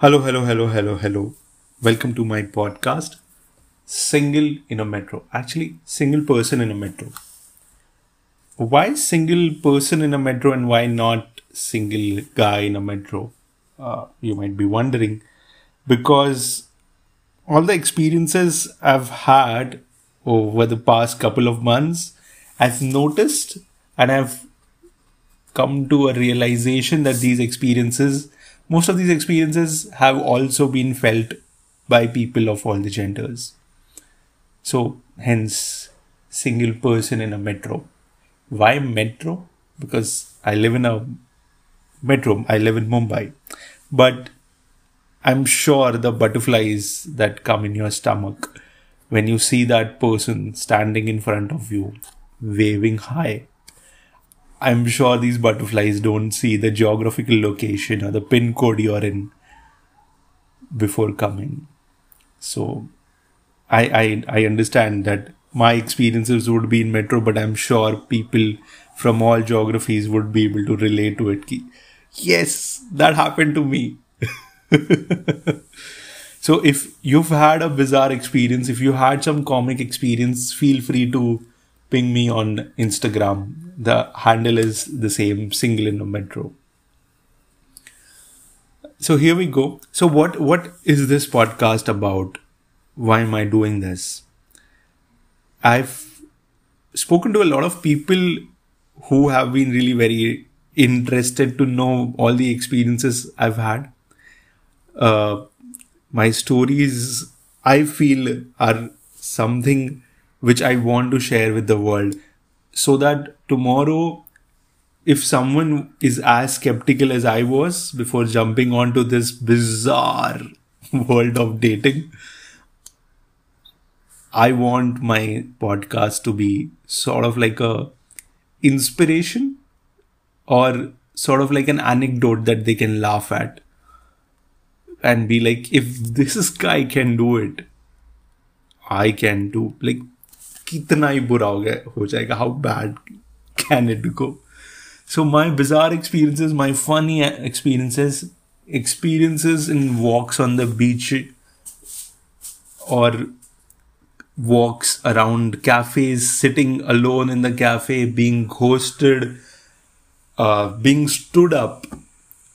Hello, hello, hello, hello, hello. Welcome to my podcast, Single in a Metro. Actually, single person in a metro. Why single person in a metro and why not single guy in a metro? Uh, you might be wondering. Because all the experiences I've had over the past couple of months, I've noticed and I've come to a realization that these experiences most of these experiences have also been felt by people of all the genders. So, hence, single person in a metro. Why metro? Because I live in a metro, I live in Mumbai. But I'm sure the butterflies that come in your stomach when you see that person standing in front of you, waving high, I'm sure these butterflies don't see the geographical location or the pin code you're in before coming. So I, I I understand that my experiences would be in metro, but I'm sure people from all geographies would be able to relate to it. Yes, that happened to me. so if you've had a bizarre experience, if you had some comic experience, feel free to ping me on Instagram. The handle is the same, single in a metro. So here we go. So what what is this podcast about? Why am I doing this? I've spoken to a lot of people who have been really very interested to know all the experiences I've had. Uh, my stories, I feel, are something which I want to share with the world so that tomorrow, if someone is as skeptical as I was before jumping onto this bizarre world of dating, I want my podcast to be sort of like a inspiration or sort of like an anecdote that they can laugh at and be like, if this guy can do it, I can do. Like, कितना ही बुरा हो गया हो जाएगा how bad can it go my bizarre experiences my funny experiences experiences in walks on the beach or walks around cafes sitting alone in the cafe being hosted uh, being stood up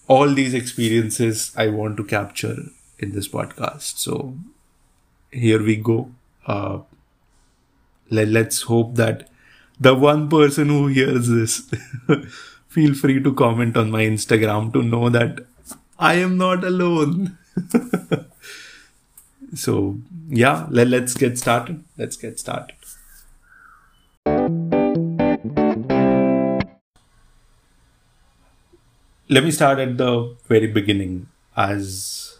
all these experiences i want to capture in this podcast so here we go uh, let, us hope that the one person who hears this feel free to comment on my instagram to know that i am not alone. So yeah let, let's get started. Let's get started. Let me start at the very beginning. As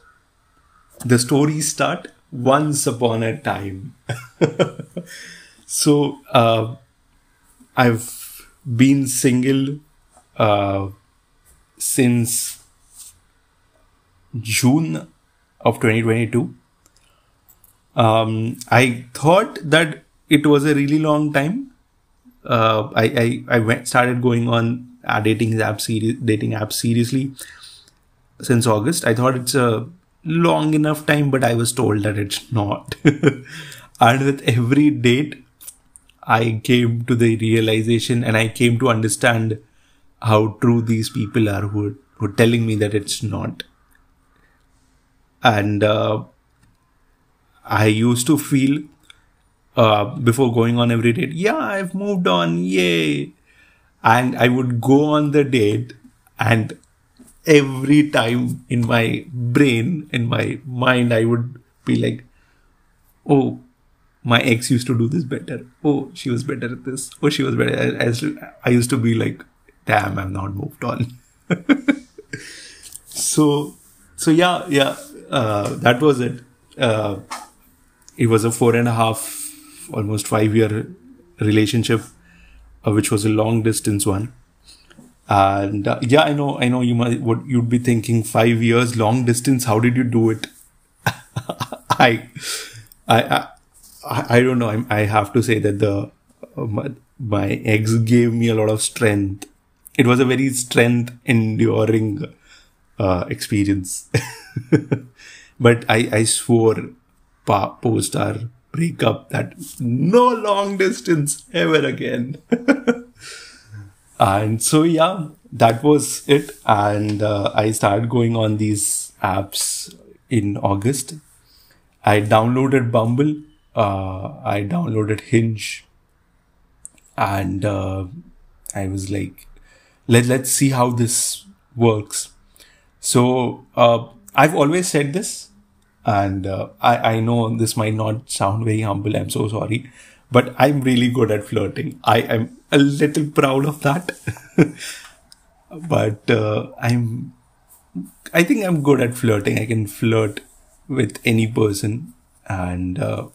the stories start once upon a time So uh, I've been single uh, since June of 2022. Um, I thought that it was a really long time. Uh, I I, I went, started going on dating app series dating app seriously since August. I thought it's a long enough time, but I was told that it's not. and with every date, I came to the realization and I came to understand how true these people are who, who are telling me that it's not. And uh, I used to feel uh, before going on every date, yeah, I've moved on, yay. And I would go on the date and every time in my brain, in my mind, I would be like, oh, my ex used to do this better. Oh, she was better at this. Oh, she was better. As I used to be like, damn, I've not moved on. so, so yeah, yeah, uh, that was it. Uh, it was a four and a half, almost five year relationship, uh, which was a long distance one. And uh, yeah, I know, I know you might, what you'd be thinking five years long distance. How did you do it? I, I, I I, I don't know. I, I have to say that the uh, my, my ex gave me a lot of strength. It was a very strength enduring uh, experience. but I, I swore pa- post our breakup that no long distance ever again. and so, yeah, that was it. And uh, I started going on these apps in August. I downloaded Bumble, uh, I downloaded Hinge, and uh, I was like, let, let's see how this works. So, uh, I've always said this, and uh, I, I know this might not sound very humble, I'm so sorry, but I'm really good at flirting. I am a little proud of that. but uh, I'm, I think I'm good at flirting. I can flirt with any person, and uh,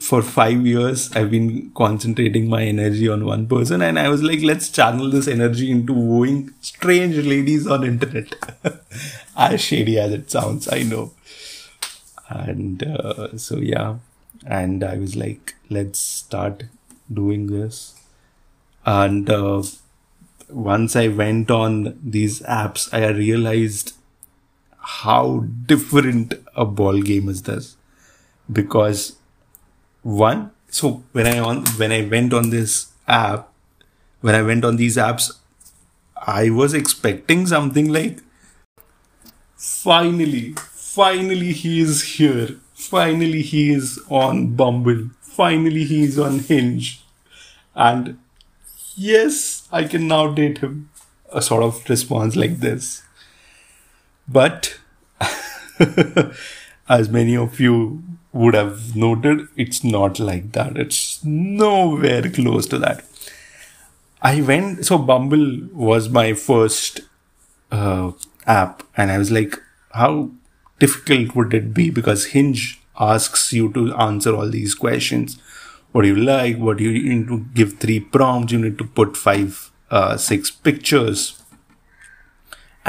for five years I've been concentrating my energy on one person and I was like, let's channel this energy into wooing strange ladies on internet. as shady as it sounds, I know. And uh, so yeah, and I was like, let's start doing this. And uh, once I went on these apps, I realized how different a ball game is this because one so when i on when i went on this app when i went on these apps i was expecting something like finally finally he is here. Finally he is on bumble. Finally he is on hinge. And yes i can now date him. A sort of response like this. But as many of you would have noted it's not like that. It's nowhere close to that. I went, so Bumble was my first uh, app, and I was like, how difficult would it be? Because Hinge asks you to answer all these questions. What do you like? What do you need to give three prompts? You need to put five, uh, six pictures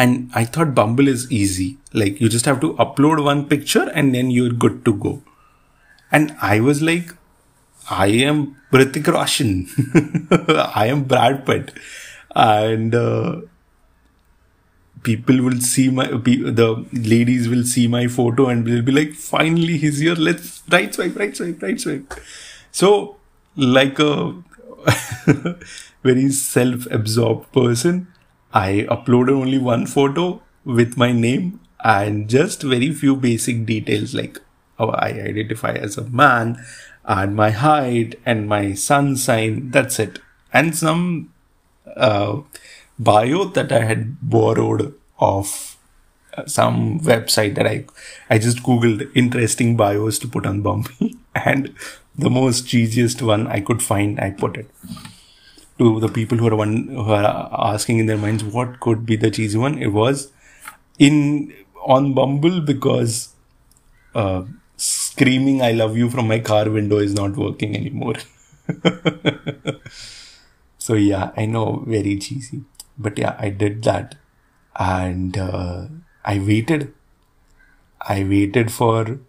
and I thought Bumble is easy. Like you just have to upload one picture and then you're good to go. And I was like, I am Hrithik Roshan. I am Brad Pitt. And uh, people will see my, the ladies will see my photo and will be like, finally he's here. Let's right swipe, right swipe, right swipe. So, like a very self absorbed person, I uploaded only one photo with my name and just very few basic details like how I identify as a man and my height and my sun sign. That's it. And some uh, bio that I had borrowed of uh, some website that I I just googled interesting bios to put on Bumble and the most cheesiest one I could find I put it to the people who are one who are asking in their minds what could be the cheesy one. It was in on Bumble because uh, screaming "I love you" from my car window is not working anymore. so yeah, I know very cheesy, but yeah, I did that, and uh, I waited. I waited for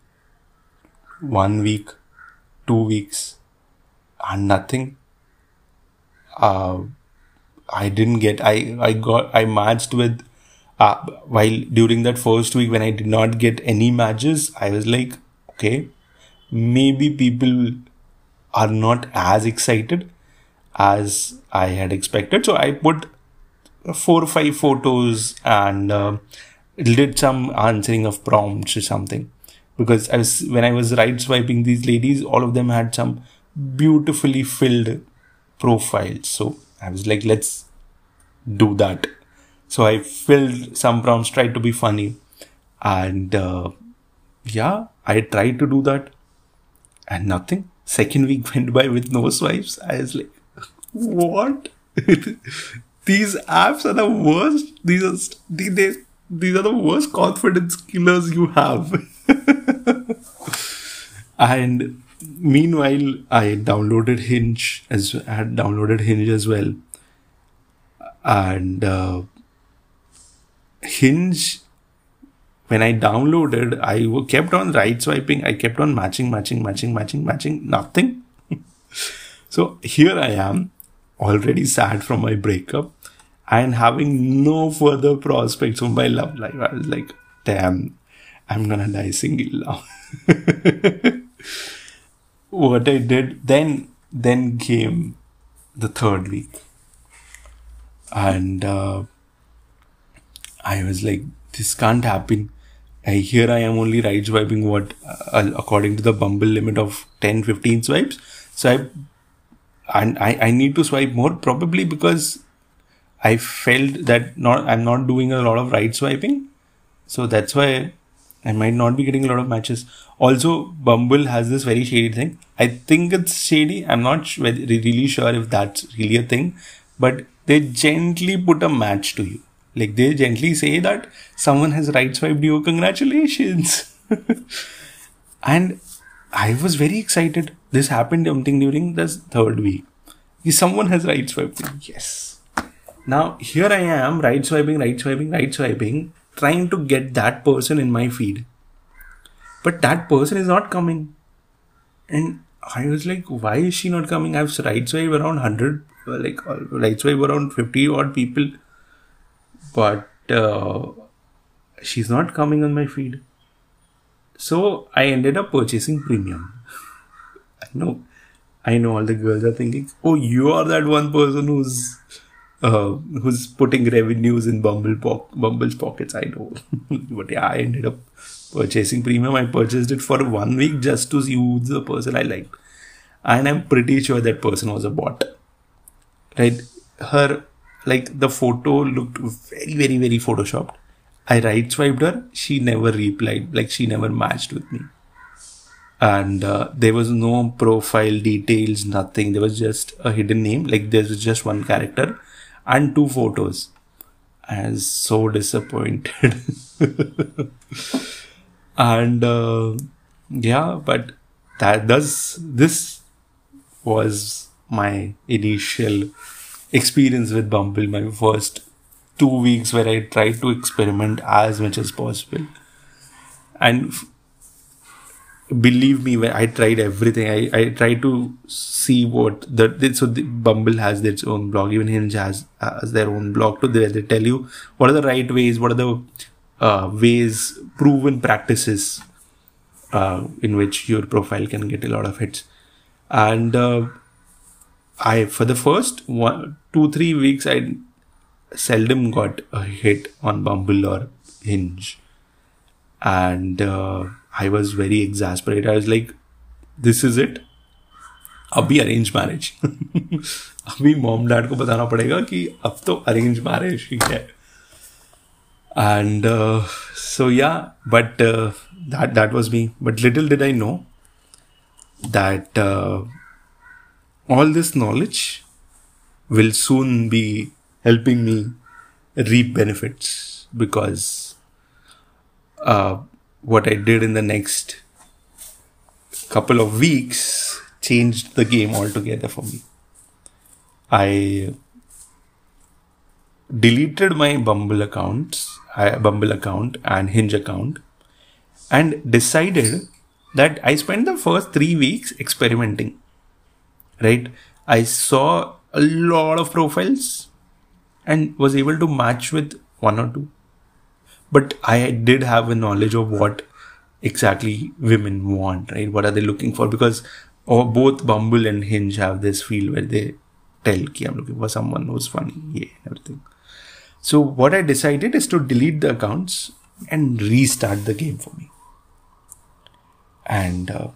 one week, two weeks, and nothing uh, I didn't get I I got I matched with uh, while during that first week when I did not get any matches I was like okay maybe people are not as excited as I had expected. So I put four or five photos and uh, did some answering of prompts or something. Because I was when I was right swiping these ladies all of them had some beautifully filled profile. So I was like, let's do that. So I filled some prompts, tried to be funny. And uh, yeah, I tried to do that and nothing. Second week went by with no swipes. I was like, what? these apps are the worst. These are, they, these are the worst confidence killers you have. and meanwhile, I downloaded Hinge as I had downloaded Hinge as well, and uh, Hinge. When I downloaded, I kept on right swiping. I kept on matching, matching, matching, matching, matching. Nothing. so here I am, already sad from my breakup, and having no further prospects of my love life. I was like, damn, I'm gonna die single now. what I did then, then came the third week, and uh, I was like, this can't happen. I, here I am only right swiping what, uh, according to the Bumble limit of 10, 15 swipes. So I, and I, I need to swipe more probably because I felt that not I'm not doing a lot of right swiping, so that's why I might not be getting a lot of matches. Also, Bumble has this very shady thing. I think it's shady. I'm not really sure if that's really a thing, but they gently put a match to you. Like they gently say that someone has right swiped you. Congratulations. and I was very excited. This happened something during the third week. Someone has right swiped me. Yes now, here I am, right swiping, right swiping, right swiping, trying to get that person in my feed. But that person is not coming. And I was like, why is she not coming? I've right swiped around 100, like, right swipe around 50 odd people. But uh, she's not coming on my feed. So I ended up purchasing premium. I know, I know all the girls are thinking, oh, you are that one person who's uh, who's putting revenues in Bumble po- Bumble's pockets. I know, but yeah, I ended up purchasing premium. I purchased it for one week just to see who's the person I liked, and I'm pretty sure that person was a bot. Right, her like the photo looked very, very, very photoshopped. I right swiped her. She never replied. Like she never matched with me. And uh, there was no profile details, nothing. There was just a hidden name. Like there was just one character and two photos. I was so disappointed. and uh, yeah, but that does this was my initial experience with Bumble, my first two weeks where I tried to experiment as much as possible. And believe me when i tried everything i i tried to see what the so the bumble has its own blog even hinge has has their own blog to where they tell you what are the right ways what are the uh, ways proven practices uh, in which your profile can get a lot of hits. And uh, i for the first one two three weeks i seldom got a hit on bumble or hinge. And uh, I was very exasperated. I was like, this is it. अभी arrange marriage अभी mom dad को बताना पड़ेगा कि अब तो arrange marriage ही है and uh, so yeah but uh, that that was me but little did i know that uh, all this knowledge will soon be helping me reap benefits because uh, what I did in the next couple of weeks changed the game altogether for me. I deleted my Bumble accounts, I Bumble account and Hinge account, and decided that I spent the first three weeks experimenting. Right? I saw a lot of profiles and was able to match with one or two but I did have a knowledge of what exactly women want, right? What are they looking for? Because oh, both Bumble and Hinge have this feel where they tell ki I'm looking for someone who's funny, yeah, everything. So what I decided is to delete the accounts and restart the game for me. And uh,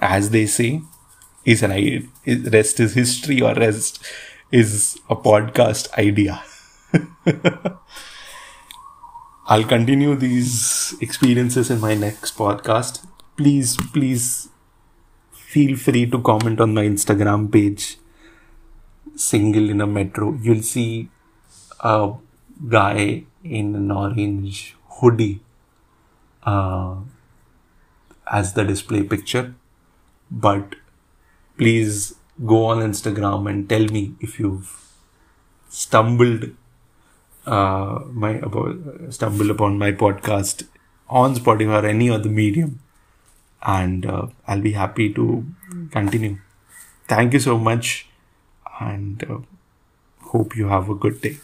as they say, is an idea, rest is history or rest is a podcast idea. I'll continue these experiences in my next podcast. Please, please feel free to comment on my Instagram page, Single in a Metro. You'll see a guy in an orange hoodie uh, as the display picture. But please go on Instagram and tell me if you've stumbled uh, my about stumble upon my podcast on Spotify or any other medium, and uh, I'll be happy to continue. Thank you so much, and uh, hope you have a good day.